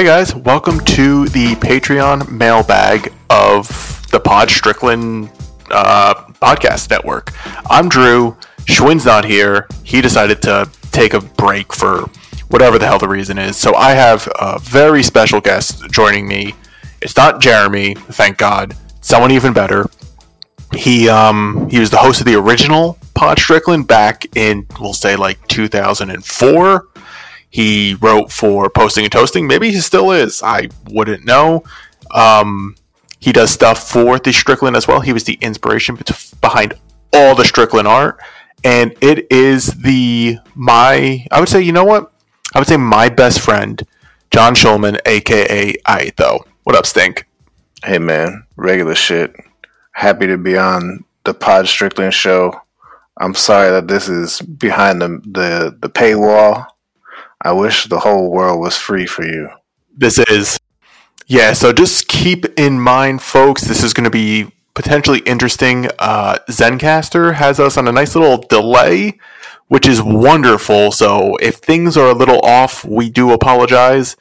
Hey guys, welcome to the Patreon mailbag of the Pod Strickland uh, podcast network. I'm Drew. Shwin's not here. He decided to take a break for whatever the hell the reason is. So I have a very special guest joining me. It's not Jeremy, thank God. Someone even better. He um he was the host of the original Pod Strickland back in we'll say like 2004 he wrote for Posting and Toasting. Maybe he still is. I wouldn't know. Um, he does stuff for the Strickland as well. He was the inspiration behind all the Strickland art, and it is the my. I would say, you know what? I would say my best friend, John Schulman, aka Aito. What up, Stink? Hey man, regular shit. Happy to be on the Pod Strickland show. I'm sorry that this is behind the the, the paywall. I wish the whole world was free for you. This is. Yeah, so just keep in mind, folks, this is going to be potentially interesting. Uh, Zencastr has us on a nice little delay, which is wonderful. So if things are a little off, we do apologize.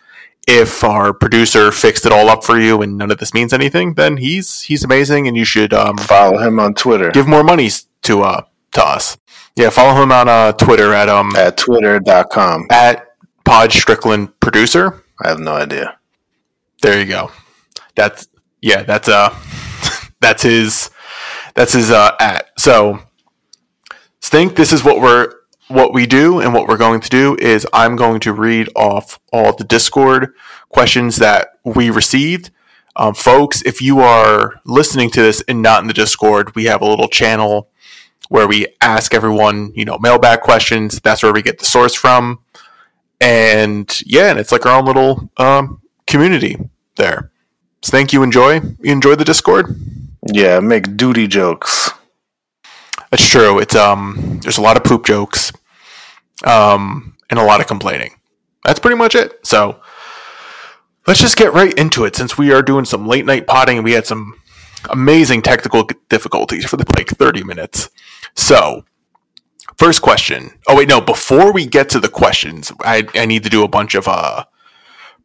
If our producer fixed it all up for you and none of this means anything, then he's he's amazing, and you should um, follow him on Twitter. Give more money to uh to us. Yeah, follow him on uh, Twitter at um at twitter.com at Pod Strickland producer? I have no idea. There you go. That's yeah. That's uh, that's his. That's his uh at. So, think This is what we're what we do and what we're going to do is I'm going to read off all the Discord questions that we received. Um, folks, if you are listening to this and not in the Discord, we have a little channel where we ask everyone, you know, mailbag questions. That's where we get the source from and yeah, and it's like our own little um, community there. So thank you. Enjoy. You enjoy the Discord? Yeah, make duty jokes. That's true. It's um, there's a lot of poop jokes, um, and a lot of complaining. That's pretty much it. So let's just get right into it. Since we are doing some late night potting, and we had some amazing technical difficulties for the like 30 minutes. So First question. Oh wait, no. Before we get to the questions, I, I need to do a bunch of uh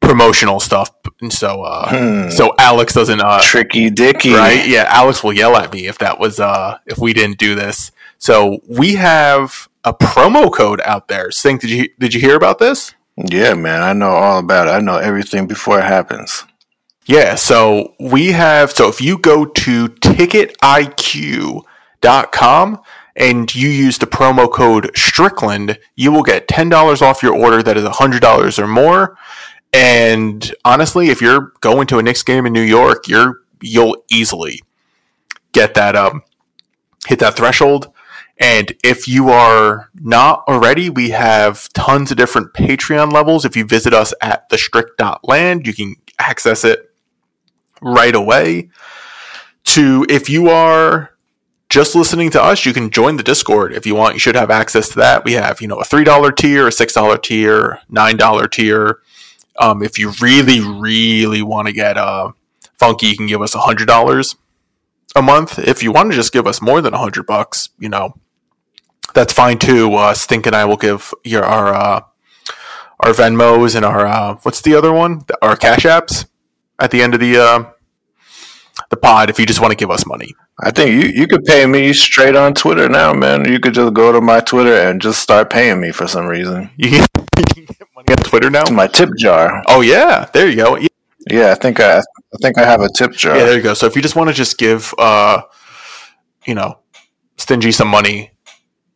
promotional stuff. And so uh hmm. so Alex doesn't uh tricky dicky. Right? Yeah, Alex will yell at me if that was uh if we didn't do this. So we have a promo code out there. Stink, did you did you hear about this? Yeah, man. I know all about it. I know everything before it happens. Yeah, so we have so if you go to ticketiq.com and you use the promo code Strickland, you will get $10 off your order that is $100 or more. And honestly, if you're going to a Knicks game in New York, you're you'll easily get that um hit that threshold. And if you are not already, we have tons of different Patreon levels. If you visit us at thestrict.land, you can access it right away. To if you are just listening to us, you can join the Discord if you want. You should have access to that. We have, you know, a $3 tier, a $6 tier, $9 tier. Um, if you really, really want to get uh, funky, you can give us $100 a month. If you want to just give us more than 100 bucks, you know, that's fine too. Uh, Stink and I will give your our uh, our Venmos and our uh, what's the other one? Our Cash Apps at the end of the uh, the pod if you just want to give us money. I think you, you could pay me straight on Twitter now, man. You could just go to my Twitter and just start paying me for some reason. You can, you can get money on Twitter now. My tip jar. Oh yeah, there you go. Yeah, Yeah, I think I I think I have a tip jar. yeah, there you go. So if you just want to just give, uh, you know, Stingy some money,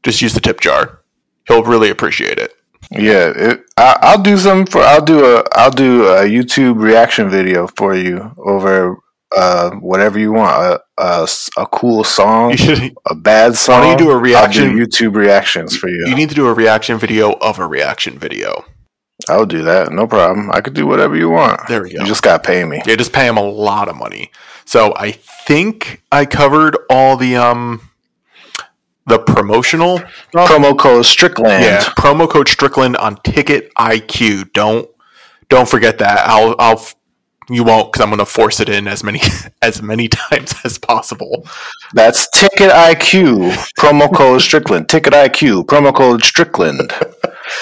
just use the tip jar. He'll really appreciate it. Yeah, it, I, I'll do some for. I'll do a. I'll do a YouTube reaction video for you over uh, whatever you want. A, a a cool song, should. a bad song. Why don't you do a reaction? do YouTube reactions for you. You need to do a reaction video of a reaction video. I'll do that. No problem. I could do whatever you want. There we go. You just got to pay me. Yeah, just pay him a lot of money. So I think I covered all the um the promotional stuff. Promo code Strickland. Yeah, promo code Strickland on Ticket IQ. Don't don't forget that. I'll I'll you won't because I'm going to force it in as many as many times as possible. That's Ticket IQ. Promo code Strickland. Ticket IQ. Promo code Strickland.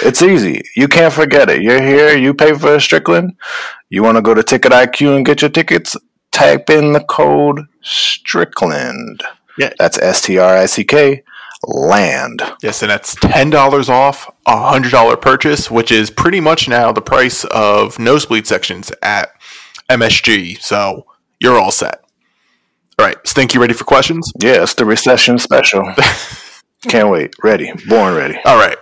It's easy. You can't forget it. You're here. You pay for Strickland. You want to go to Ticket IQ and get your tickets? Type in the code Strickland. Yeah. That's S T R I C K. Land. Yes, and that's ten dollars off a hundred dollar purchase, which is pretty much now the price of nosebleed sections at MSG. So you're all set. All right, Stink, you ready for questions? Yeah, it's the recession special. Can't wait. Ready. Born ready. All right.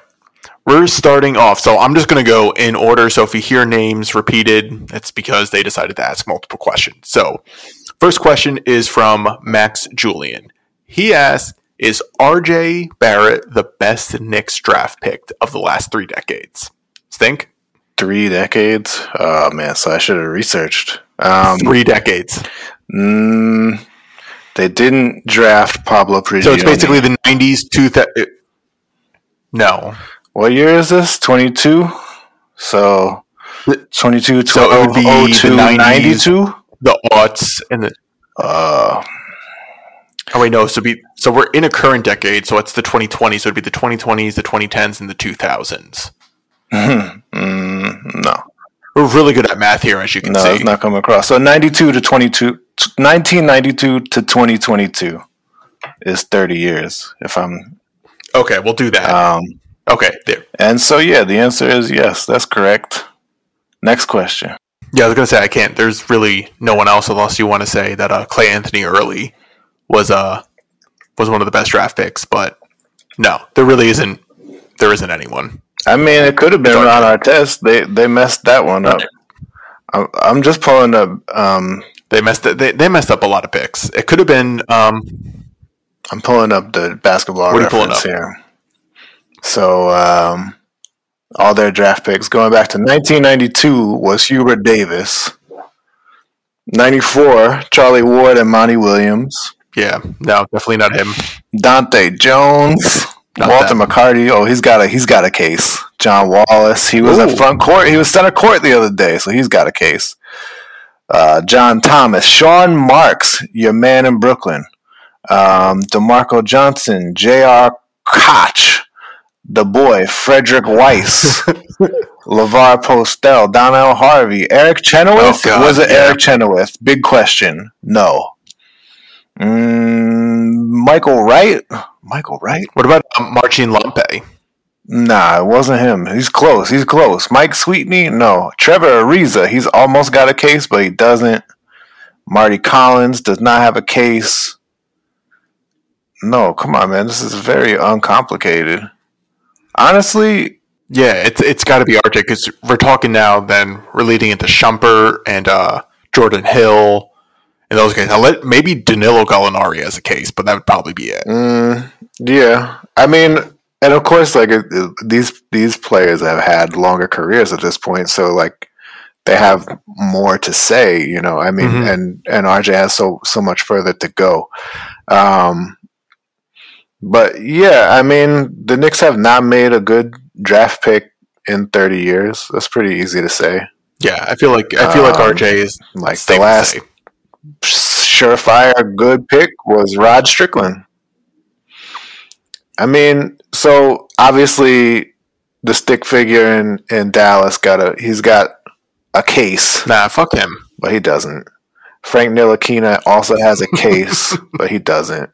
We're starting off. So I'm just going to go in order. So if you hear names repeated, it's because they decided to ask multiple questions. So, first question is from Max Julian. He asks Is RJ Barrett the best Knicks draft pick of the last three decades? Stink? Three decades. Oh man, so I should have researched. Um, Three decades. mm, they didn't draft Pablo Prigioni. So it's basically the 90s, 2000. No. what year is this? Twenty two. So twenty two, So it would be the 90s. 92? The aughts and the. Uh, Oh wait, no. So be so we're in a current decade. So it's the 2020s. So it'd be the 2020s, the 2010s, and the 2000s. Mm, no, We're really good at math here, as you can no, see. it's not coming across. So ninety two to 22, 1992 to twenty twenty two is thirty years. If I'm Okay, we'll do that. um, okay, there. and so yeah, the answer is yes. That's correct. Next question. Yeah, I was gonna say I can't. There's really no one else unless you want to say that uh, Clay Anthony early was uh was one of the best draft picks, but no, there really isn't. There isn't anyone. I mean, it could have been. Ron Artest. They they messed that one up. I'm, I'm just pulling up. Um, They messed. They, they messed up a lot of picks. It could have been. Um, I'm pulling up the basketball What are you pulling reference here. So um, all their draft picks going back to 1992 was Hubert Davis. 94 Charlie Ward and Monty Williams. yeah, no, definitely not him. Dontae' Jones. Not Walter that. McCarty. Oh, he's got a he's got a case. John Wallace. He was Ooh. at front court. He was center court the other day, so he's got a case. Uh, John Thomas, Sean Marks, your man in Brooklyn. Um, Demarco Johnson, J.R. Koch, the boy, Frédéric Weis, Lavor Postell, Donnell Harvey, Eric Chenowith. Oh, God, was it yeah. Eric Chenowith? Big question. No. Mm, Michael Wright. Michael Wright. What about um, Marcin Lampe? Nah, it wasn't him. He's close. He's close. Mike Sweetney, no. Trevor Ariza, he's almost got a case, but he doesn't. Mardy Collins does not have a case. No, come on, man. This is very uncomplicated. Honestly, Yeah, it's it's got to be RJ because we're talking now. Then we're leading into Shumpert and uh, Jordan Hill in those cases. I'll let maybe Danilo Gallinari as a case, but that would probably be it. Mm, yeah, I mean, and of course, like it, it- these these players have had longer careers at this point, so like they have more to say. You know, I mean, Mhm. and and RJ has so so much further to go. Um, but yeah, I mean, the Knicks have not made a good draft pick in thirty years. That's pretty easy to say. Yeah, I feel like I feel like Um, RJ is Like the last. Surefire good pick was Rod Strickland. I mean, so obviously the stick figure in, in Dallas got a he's got a case, Nah, fuck him. but he doesn't. Frank Ntilikina also has a case, but he doesn't.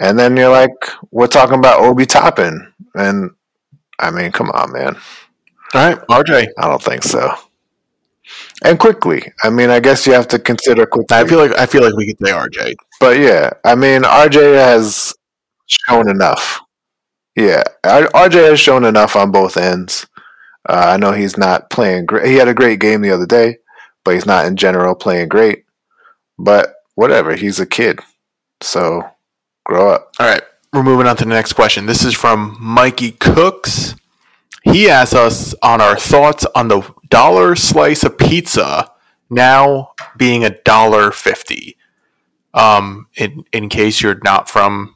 And then you're like, we're talking about Obi Toppin, and I mean, come on, man. All right, RJ. I don't think so. And Quickley, I mean, I guess you have to consider Quickley. I feel like I feel like we could say RJ. But yeah, I mean, RJ has shown enough. Yeah, RJ has shown enough on both ends. Uh, I know he's not playing great. He had a great game the other day, but he's not in general playing great. But whatever, he's a kid. So grow up. All right, we're moving on to the next question. This is from Mikey Cooks. He asks us on our thoughts on the dollar slice of pizza now being a dollar fifty. Um, in in case you're not from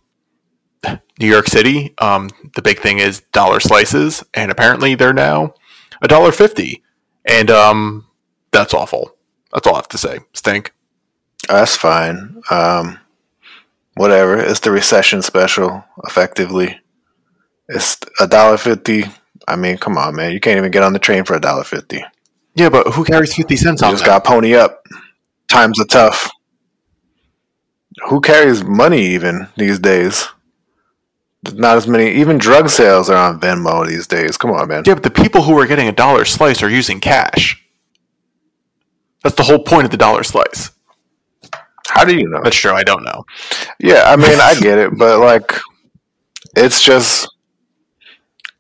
New York City, um, the big thing is dollar slices, and apparently they're now a dollar fifty, and um, that's awful. That's all I have to say. Stink. That's fine. Um, whatever. It's the recession special, effectively. It's a dollar fifty. I mean, come on, man. You can't even get on the train for a dollar fifty. Yeah, but who carries fifty cents You on just got pony up. Times are tough. Who carries money even these days? There's Not as many. Even drug sales are on Venmo these days. Come on, man. Yeah, but the people who are getting a dollar slice are using cash. That's the whole point of the dollar slice. How do you know? That's true. I don't know. Yeah, I mean, I get it, but like, it's just,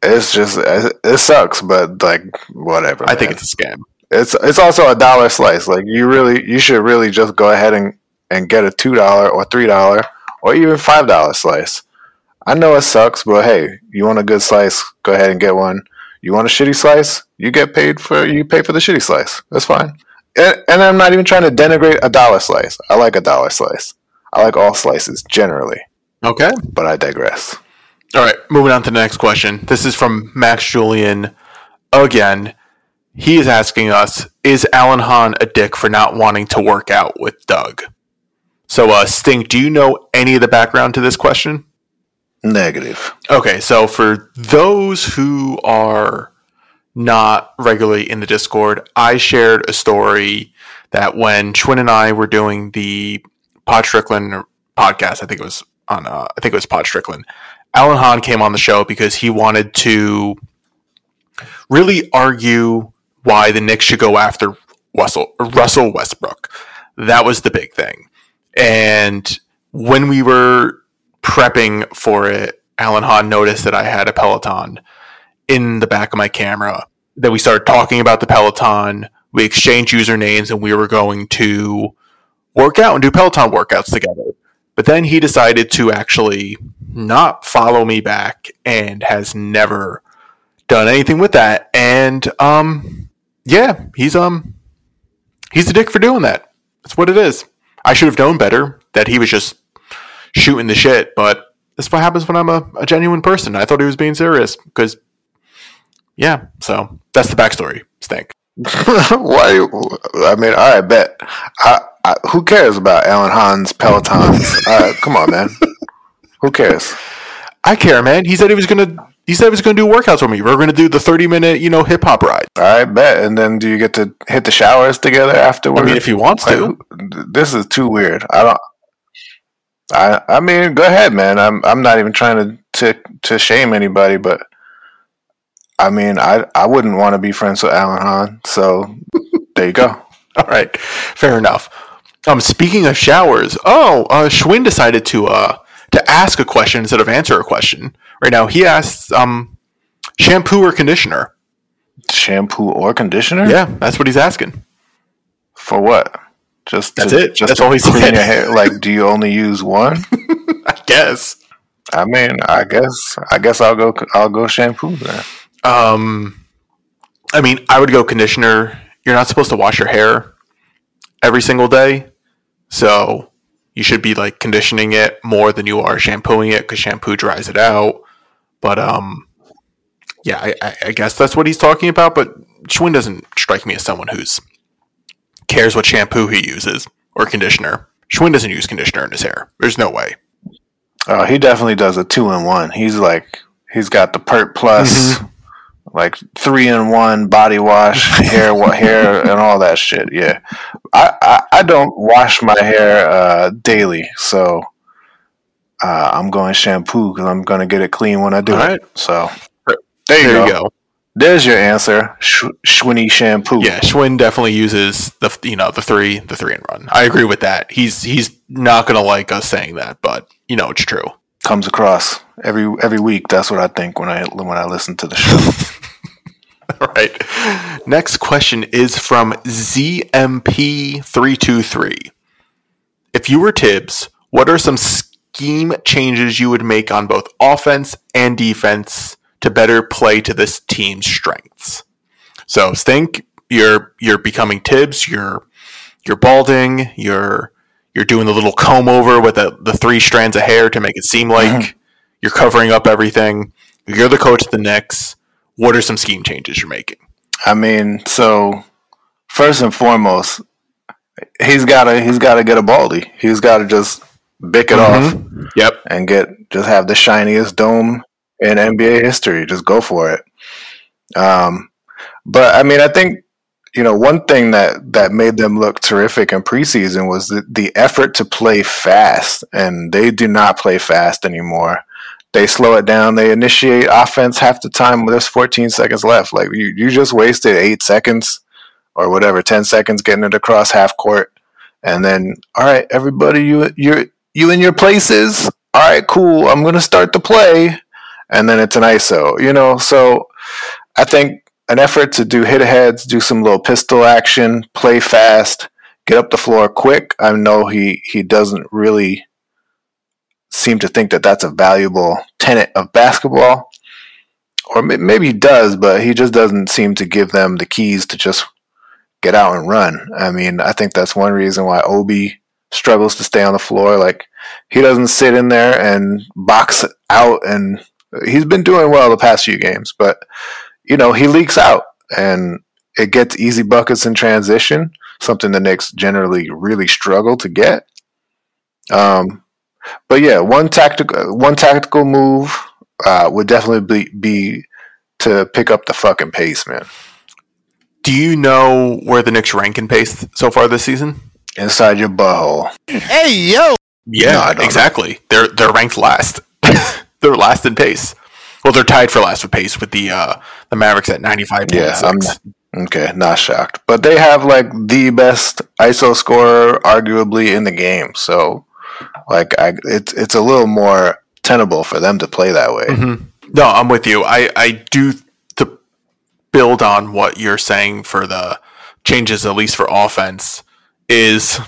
it's just, it sucks. But like, whatever. I think it's a scam. It's it's also a dollar slice. Like you really you should really just go ahead and, and get a two dollar or three dollar or even five dollar slice. I know it sucks, but hey, you want a good slice, go ahead and get one. You want a shitty slice, you get paid for you pay for the shitty slice. That's fine. And, and I'm not even trying to denigrate a dollar slice. I like a dollar slice. I like all slices generally, Okay. but I digress. All right. Moving on to the next question. This is from Max Julian again. He is asking us Is Alan Hahn a dick for not wanting to work out with Doug? So, uh, Stink, do you know any of the background to this question? Negative. Okay, so for those who are not regularly in the Discord, I shared a story that when Shwin and I were doing the Pod Strickland podcast, I think it was on, uh, I think it was Pod Strickland. Alan Hahn came on the show because he wanted to really argue why the Knicks should go after Russell, Russell Westbrook. That was the big thing. And when we were prepping for it, Alan Hahn noticed that I had a Peloton in the back of my camera. That we started talking about the Peloton. We exchanged usernames and we were going to work out and do Peloton workouts together. But then he decided to actually not follow me back and has never done anything with that. And um yeah, he's um he's a dick for doing that. That's what it is. I should have known better that he was just shooting the shit, but that's what happens when I'm a, a genuine person. I thought he was being serious because, yeah. So that's the backstory. Stink. Why? I mean, all right, bet. I, I, who cares about Alan Hahn's Pelotons? right, come on, man. Who cares? I care, man. He said he was gonna. He said he was gonna do workouts with me. We are gonna do the 30 minute, you know, hip hop ride. All right, bet. And then do you get to hit the showers together afterwards? I mean, if he wants Like, to. this is too weird. I don't. I I mean, go ahead, man. I'm I'm not even trying to to, to shame anybody, but I mean, I I wouldn't want to be friends with Alan Hahn. So there you go. All right, fair enough. Um, speaking of showers, oh, uh, Shwin decided to uh to ask a question instead of answer a question. Right now, he asks um, shampoo or conditioner. Shampoo or conditioner? Yeah, that's what he's asking. For what? Just That's to, it. Just That's all he clean said. your hair. Like, do you only use one? I guess. I mean, I guess I guess I'll go I'll go shampoo then. Um, I mean, I would go conditioner. You're not supposed to wash your hair every single day, so you should be like conditioning it more than you are shampooing it because shampoo dries it out. But um, yeah, I, I, guess that's what he's talking about. But Shwin doesn't strike me as someone who's cares what shampoo he uses or conditioner. Shwin doesn't use conditioner in his hair. There's no way. Oh, he definitely does a two in one. He's like he's got the Pert Plus, like three in one body wash, hair hair, and all that shit. Yeah, I I, I don't wash my hair uh, daily, so uh, I'm going shampoo because I'm going to get it clean when I do All it. right. So there you, There go. you go. There's your answer, Sh- Schwinny shampoo. Yeah, Shwin definitely uses the you know the three the three and run. I agree with that. He's he's not gonna like us saying that, but you know it's true. comes across every every week. That's what I think when I when I listen to the show. All right. Next question is from ZMP three two three. If you were Thibs, what are some scheme changes you would make on both offense and defense to better play to this team's strengths? So think you're you're becoming Thibs, you're you're balding, you're you're doing the little comb over with the, the three strands of hair to make it seem like mm-hmm. You're covering up everything. You're the coach of the Knicks. What are some scheme changes you're making? I mean, so first and foremost, he's gotta he's gotta get a baldy. He's gotta just bick it off Yep. and get just have the shiniest dome in NBA history. Just go for it. Um, but I mean, I think you know one thing that that made them look terrific in preseason was the, the effort to play fast, and they do not play fast anymore. They slow it down. They initiate offense half the time when there's 14 seconds left. Like you, you just wasted eight seconds or whatever, 10 seconds getting it across half court, and then all right, everybody, you you you in your places. All right, cool. I'm gonna start the play, and then it's an ISO. You know, so I think an effort to do hit aheads, do some little pistol action, play fast, get up the floor quick. I know he he doesn't really seem to think that that's a valuable tenet of basketball, or maybe he does, but he just doesn't seem to give them the keys to just get out and run. I mean, I think that's one reason why Obi struggles to stay on the floor. Like he doesn't sit in there and box out, and he's been doing well the past few games, but you know he leaks out, and it gets easy buckets in transition, something the Knicks generally really struggle to get. Um, but yeah, one tactical one tactical move uh, would definitely be, be to pick up the fucking pace, man. Do you know where the Knicks rank in pace so far this season? Inside your butthole. Hey yo. Yeah, No, I don't know. exactly. They're they're ranked last. they're last in pace. Well, they're tied for last with pace with the uh, the Mavericks at ninety five Yeah, I'm okay. Not shocked, but they have like the best ISO scorer, arguably in the game. So, like, I it's it's a little more tenable for them to play that way. Mm-hmm. No, I'm with you. I I do to build on what you're saying for the changes, at least for offense, is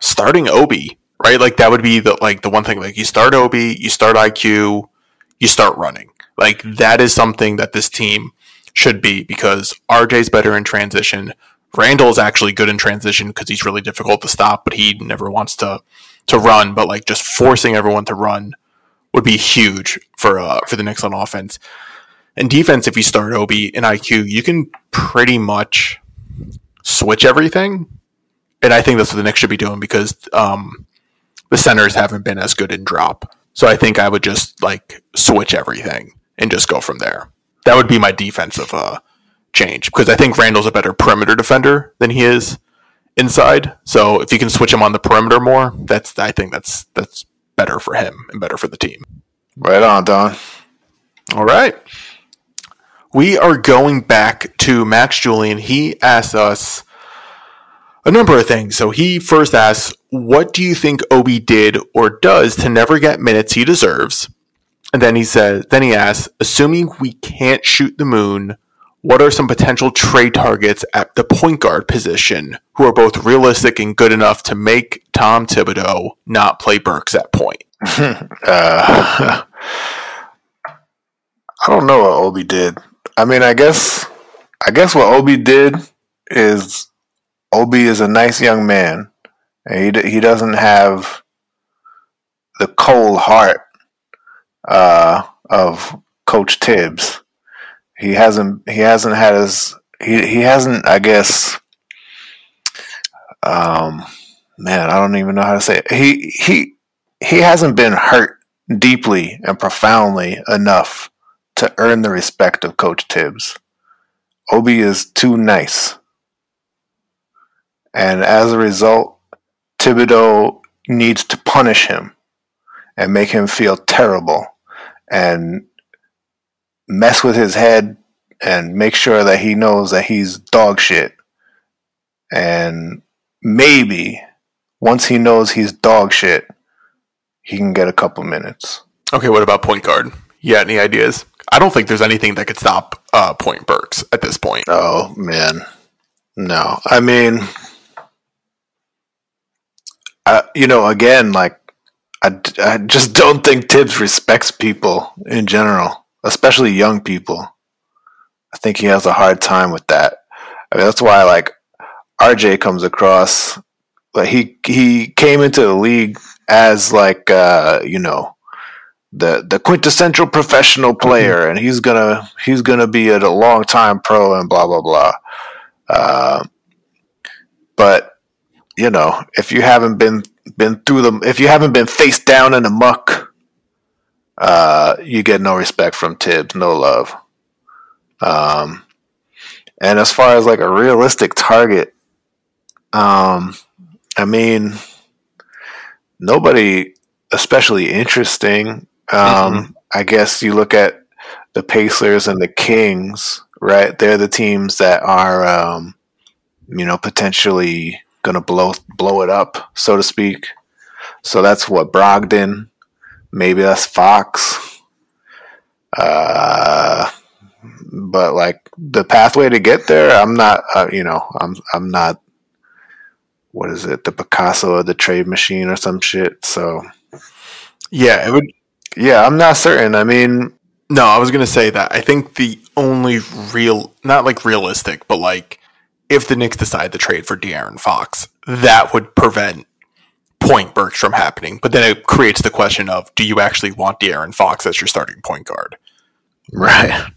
starting Obi right. Like that would be the like the one thing. Like you start Obi, you start IQ, you start running. Like that is something that this team should be because RJ's better in transition. Randle is actually good in transition because he's really difficult to stop, but he never wants to to run. But like just forcing everyone to run would be huge for uh, for the Knicks on offense. And defense, if you start Obi and IQ, you can pretty much switch everything. And I think that's what the Knicks should be doing because um, the centers haven't been as good in drop. So I think I would just like switch everything and just go from there. That would be my defensive uh, change because I think Randle's a better perimeter defender than he is inside. So if you can switch him on the perimeter more, that's I think that's that's better for him and better for the team. Right on, Don. All right. We are going back to Max Julian. He asked us a number of things. So he first asks, What do you think Obi did or does to never get minutes he deserves? And then he says, then he asks, assuming we can't shoot the moon, what are some potential trade targets at the point guard position who are both realistic and good enough to make Tom Thibodeau not play Burks at point? uh, I don't know what Obi did. I mean, I guess, I guess what Obi did is Obi is a nice young man, and he he doesn't have the cold heart uh, of Coach Thibs. He hasn't he hasn't had his he he hasn't I guess um man I don't even know how to say it. He he he hasn't been hurt deeply and profoundly enough to earn the respect of Coach Thibs. Obi is too nice. And as a result, Thibodeau needs to punish him and make him feel terrible and mess with his head and make sure that he knows that he's dog shit. And maybe once he knows he's dog shit, he can get a couple minutes. Okay, what about point guard? You got any ideas? I don't think there's anything that could stop uh, Point Burks at this point. Oh man, no. I mean, I, you know, again, like I, I just don't think Thibs respects people in general, especially young people. I think he has a hard time with that. I mean, that's why like RJ comes across like he he came into the league as like uh, you know the the quintessential professional player, and he's gonna he's gonna be a long time pro and blah blah blah. Uh, but you know, if you haven't been been through them, if you haven't been face down in the muck, uh, you get no respect from Thibs, no love. Um, and as far as like a realistic target, um, I mean, nobody especially interesting. Um, mm-hmm. I guess you look at the Pacers and the Kings, right? They're the teams that are, um, you know, potentially going to blow blow it up, so to speak. So that's what Brogdon, maybe that's Fox. Uh, but like the pathway to get there, I'm not. Uh, you know, I'm I'm not. What is it? The Picasso of the trade machine or some shit. So yeah, it would. Yeah, I'm not certain. I mean, no, I was gonna say that. I think the only real, not like realistic, but like if the Knicks decide to trade for De'Aaron Fox, that would prevent point Burks from happening. But then it creates the question of do you actually want De'Aaron Fox as your starting point guard? Right.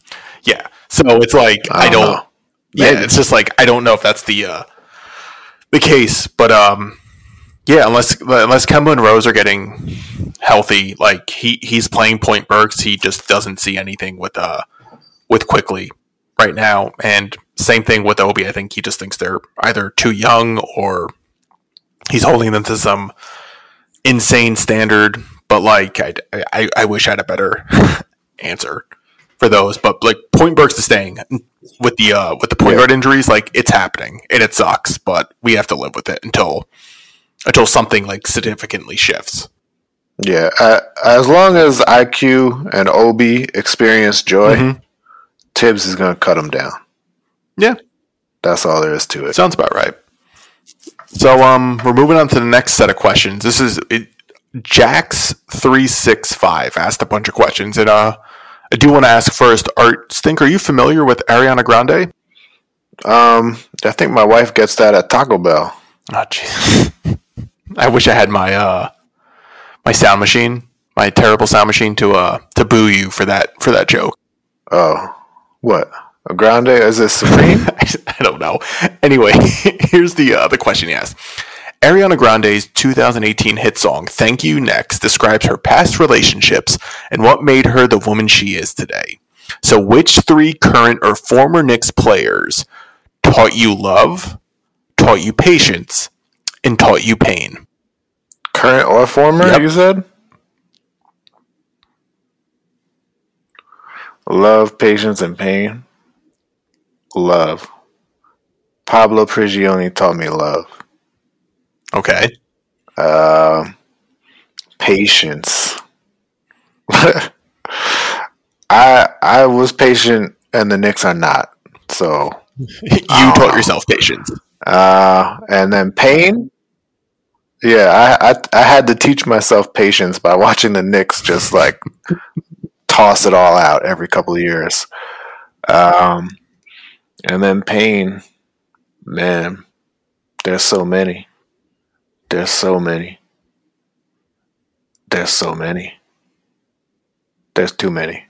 Yeah. So it's like I don't, I don't yeah, it's just like I don't know if that's the uh the case, but um yeah, unless unless Kemba and Rose are getting healthy, like he he's playing point Burks, he just doesn't see anything with uh with Quickley right now. And same thing with Obi. I think he just thinks they're either too young or he's holding them to some insane standard. But like, I, I, I wish I had a better answer for those. But like, Point Burks is staying with the uh, with the point guard injuries. Like, it's happening and it sucks, but we have to live with it until until something like significantly shifts. Yeah, uh, as long as IQ and Obi experience joy, mm-hmm. Thibs is going to cut them down. Yeah, that's all there is to it. Sounds about right. So, um, we're moving on to the next set of questions. This is it, Jax three six five asked a bunch of questions, and uh, I do want to ask first, Art Stink, are you familiar with Ariana Grande? Um, I think my wife gets that at Taco Bell. Oh, jeez. I wish I had my uh my sound machine, my terrible sound machine to uh to boo you for that for that joke. Oh, what? A grande? Is it supreme? I don't know. Anyway, here's the uh, the question he asked. Ariana Grande's 2018 hit song "Thank You Next" describes her past relationships and what made her the woman she is today. So, which three current or former Knicks players taught you love, taught you patience, and taught you pain? Current or former, yep. you said? Love, patience, and pain. Love. Pablo Prigioni taught me love. Okay. Uh, patience. I I was patient, and the Knicks are not. So you taught yourself patience. Uh, and then pain. Yeah, I, I I had to teach myself patience by watching the Knicks just like toss it all out every couple of years. Um, and then pain, man. There's so many. There's so many. There's so many. There's too many.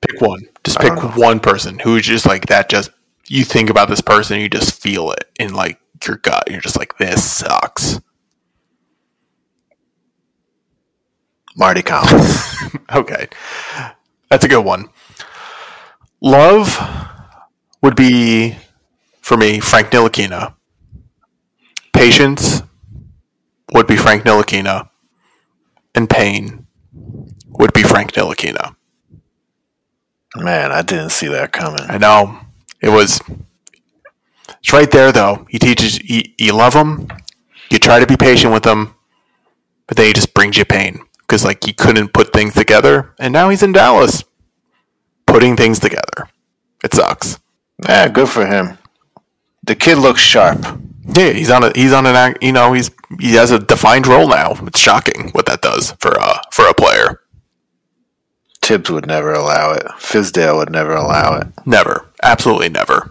Pick one. Just pick know. one person who's just like that. Just you think about this person, you just feel it in like your gut. You're just like, this sucks. Mardy Collins. Okay, that's a good one. Love would be for me Frank Ntilikina. Patience would be Frank Ntilikina, and pain would be Frank Ntilikina. Man, I didn't see that coming. I know it was. It's right there, though. He teaches you, you love him. You try to be patient with him, but then he just brings you pain because like he couldn't put things together, and now he's in Dallas putting things together. It sucks. Yeah, good for him. The kid looks sharp. Yeah, he's on a he's on an act. You know, he's he has a defined role now. It's shocking what that does for a for a player. Thibs would never allow it. Fizdale would never allow it. Never. Absolutely never.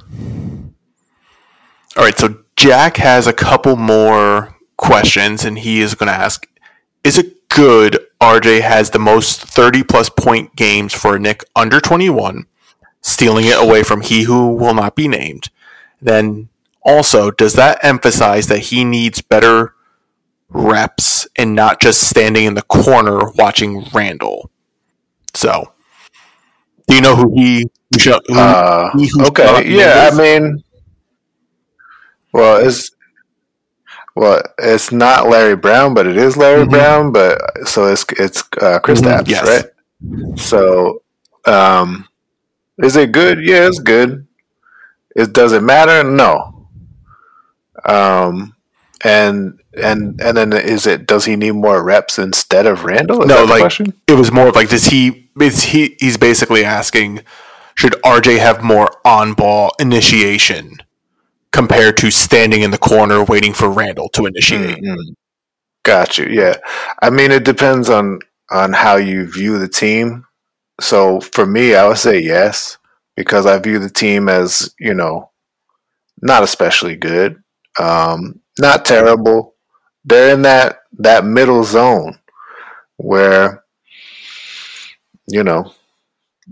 All right, so Jack has a couple more questions, and he is going to ask Is it good RJ has the most 30 plus point games for a Knick under 21, stealing it away from he who will not be named? Then also, does that emphasize that he needs better reps and not just standing in the corner watching Randle? So, do you know who he who, who, Uh, he okay, yeah, is? I mean, well, it's well, it's not Larry Brown, but it is Larry Mhm. Brown. But so it's it's uh, Chris Mhm, Stapps, yes. right? So, um, is it good? Yeah, it's good. It does it matter? No. Um, and and and then is it? Does he need more reps instead of Randle? Is No, like- question? it was more of like does he is he he's basically asking should RJ have more on ball initiation compared to standing in the corner waiting for Randle to initiate. Mm-mm. Got you. Yeah, I mean, it depends on on how you view the team. So for me, I would say yes because I view the team as you know not especially good, um, not terrible. They're in that that middle zone where you know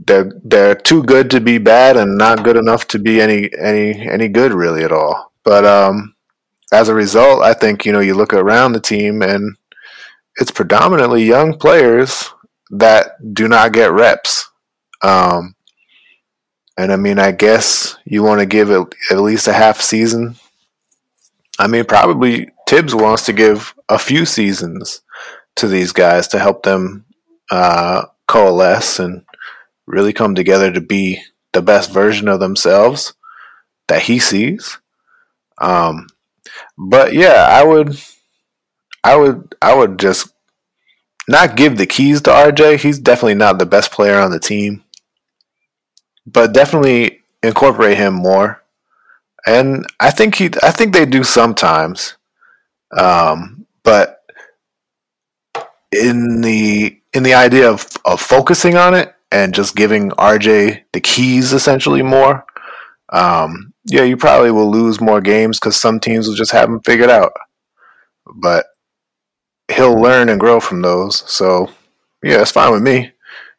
they're they're too good to be bad and not good enough to be any any any good really at all. But um, as a result, I think you know you look around the team and it's predominantly young players that do not get reps. Um, and I mean, I guess you want to give it at least a half season. I mean, probably Thibs wants to give a few seasons to these guys to help them uh, coalesce and really come together to be the best version of themselves that he sees. Um, but yeah, I would, I would, I would just not give the keys to RJ. He's definitely not the best player on the team, but definitely incorporate him more. And I think he, I think they do sometimes, um, but in the in the idea of of focusing on it and just giving RJ the keys essentially more. Um, yeah, you probably will lose more games because some teams will just have him figured out. But he'll learn and grow from those. So yeah, it's fine with me.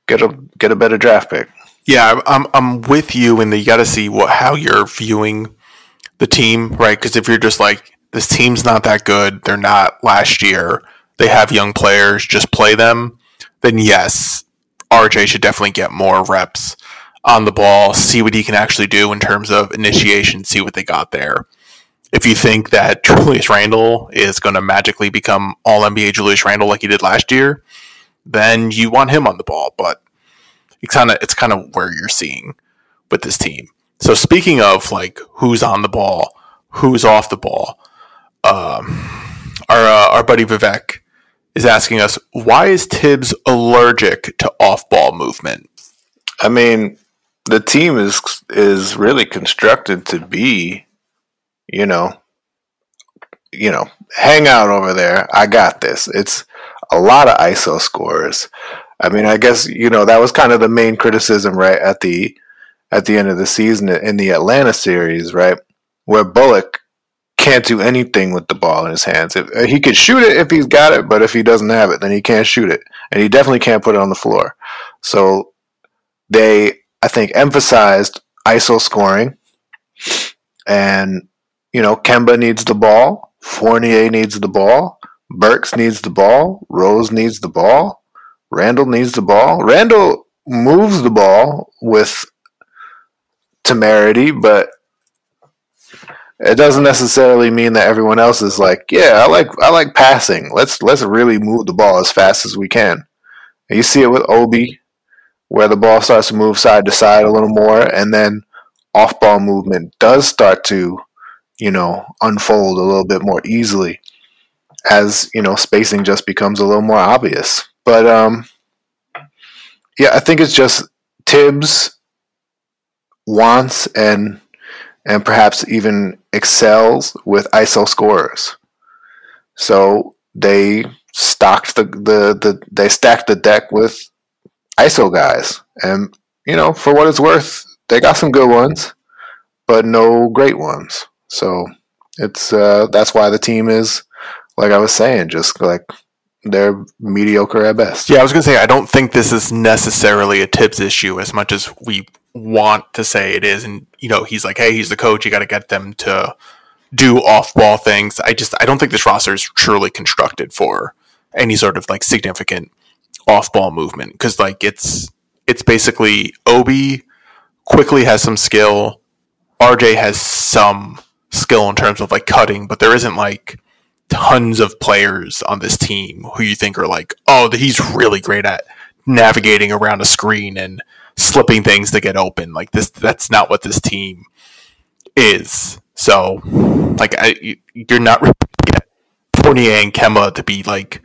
Get a get a better draft pick. Yeah, I'm I'm with you, and you got to see what how you're viewing the team, right? Because if you're just like this team's not that good, they're not last year, they have young players, just play them. Then yes, RJ should definitely get more reps on the ball, see what he can actually do in terms of initiation, see what they got there. If you think that Julius Randle is going to magically become All NBA Julius Randle like he did last year, then you want him on the ball. But it's kind of it's kind of where you're seeing with this team. So speaking of like who's on the ball, who's off the ball, um, our uh, our buddy Vivek is asking us why is Thibs allergic to off ball movement? I mean, the team is is really constructed to be, you know, you know, hang out over there. I got this. It's a lot of ISO scores. I mean, I guess you know that was kind of the main criticism, right at the at the end of the season in the Atlanta series, right, where Bullock can't do anything with the ball in his hands. If, he could shoot it if he's got it, but if he doesn't have it, then he can't shoot it, and he definitely can't put it on the floor. So they, I think, emphasized ISO scoring, and you know, Kemba needs the ball, Fournier needs the ball, Burks needs the ball, Rose needs the ball, Randle needs the ball. Randle moves the ball with temerity, but it doesn't necessarily mean that everyone else is like, yeah, I like I like passing. Let's let's really move the ball as fast as we can. And you see it with Obi, where the ball starts to move side to side a little more, and then off ball movement does start to, you know, unfold a little bit more easily as, you know, spacing just becomes a little more obvious. But um yeah, I think it's just Thibs wants and and perhaps even excels with ISO scorers. So they stocked the, the, the they stacked the deck with ISO guys. And you know, for what it's worth, they got some good ones, but no great ones. So it's uh, that's why the team is like I was saying, just like they're mediocre at best. Yeah, I was gonna say I don't think this is necessarily a Thibs issue as much as we want to say it is. And you know, he's like, hey, he's the coach. You got to get them to do off-ball things. I just I don't think this roster is truly constructed for any sort of like significant off-ball movement because like it's it's basically Obi Quickley has some skill. RJ has some skill in terms of like cutting, but there isn't like tons of players on this team who you think are like, oh, he's really great at navigating around a screen and slipping things to get open. Like this, that's not what this team is. So, like, I, you're not really get Fournier and Kemba to be like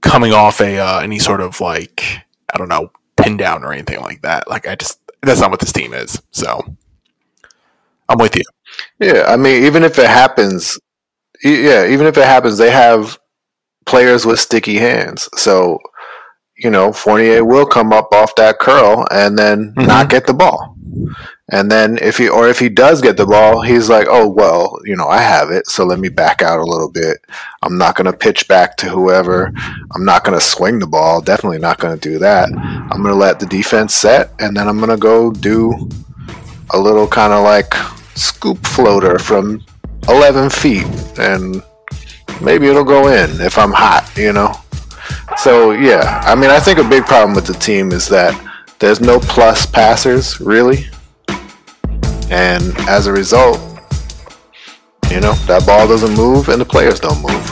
coming off a uh, any sort of like I don't know pin down or anything like that. Like, I just that's not what this team is. So, I'm with you. Yeah, I mean, even if it happens, yeah, even if it happens, they have players with sticky hands. So, you know, Fournier will come up off that curl and then mm-hmm. not get the ball. And then if he or if he does get the ball, he's like, "Oh well, you know, I have it, so let me back out a little bit. I'm not going to pitch back to whoever. I'm not going to swing the ball. Definitely not going to do that. I'm going to let the defense set, and then I'm going to go do a little kind of like scoop floater from 11 feet, and maybe it'll go in if I'm hot, you know." So yeah, I mean, I think a big problem with the team is that there's no plus passers really, and as a result, you know that ball doesn't move and the players don't move.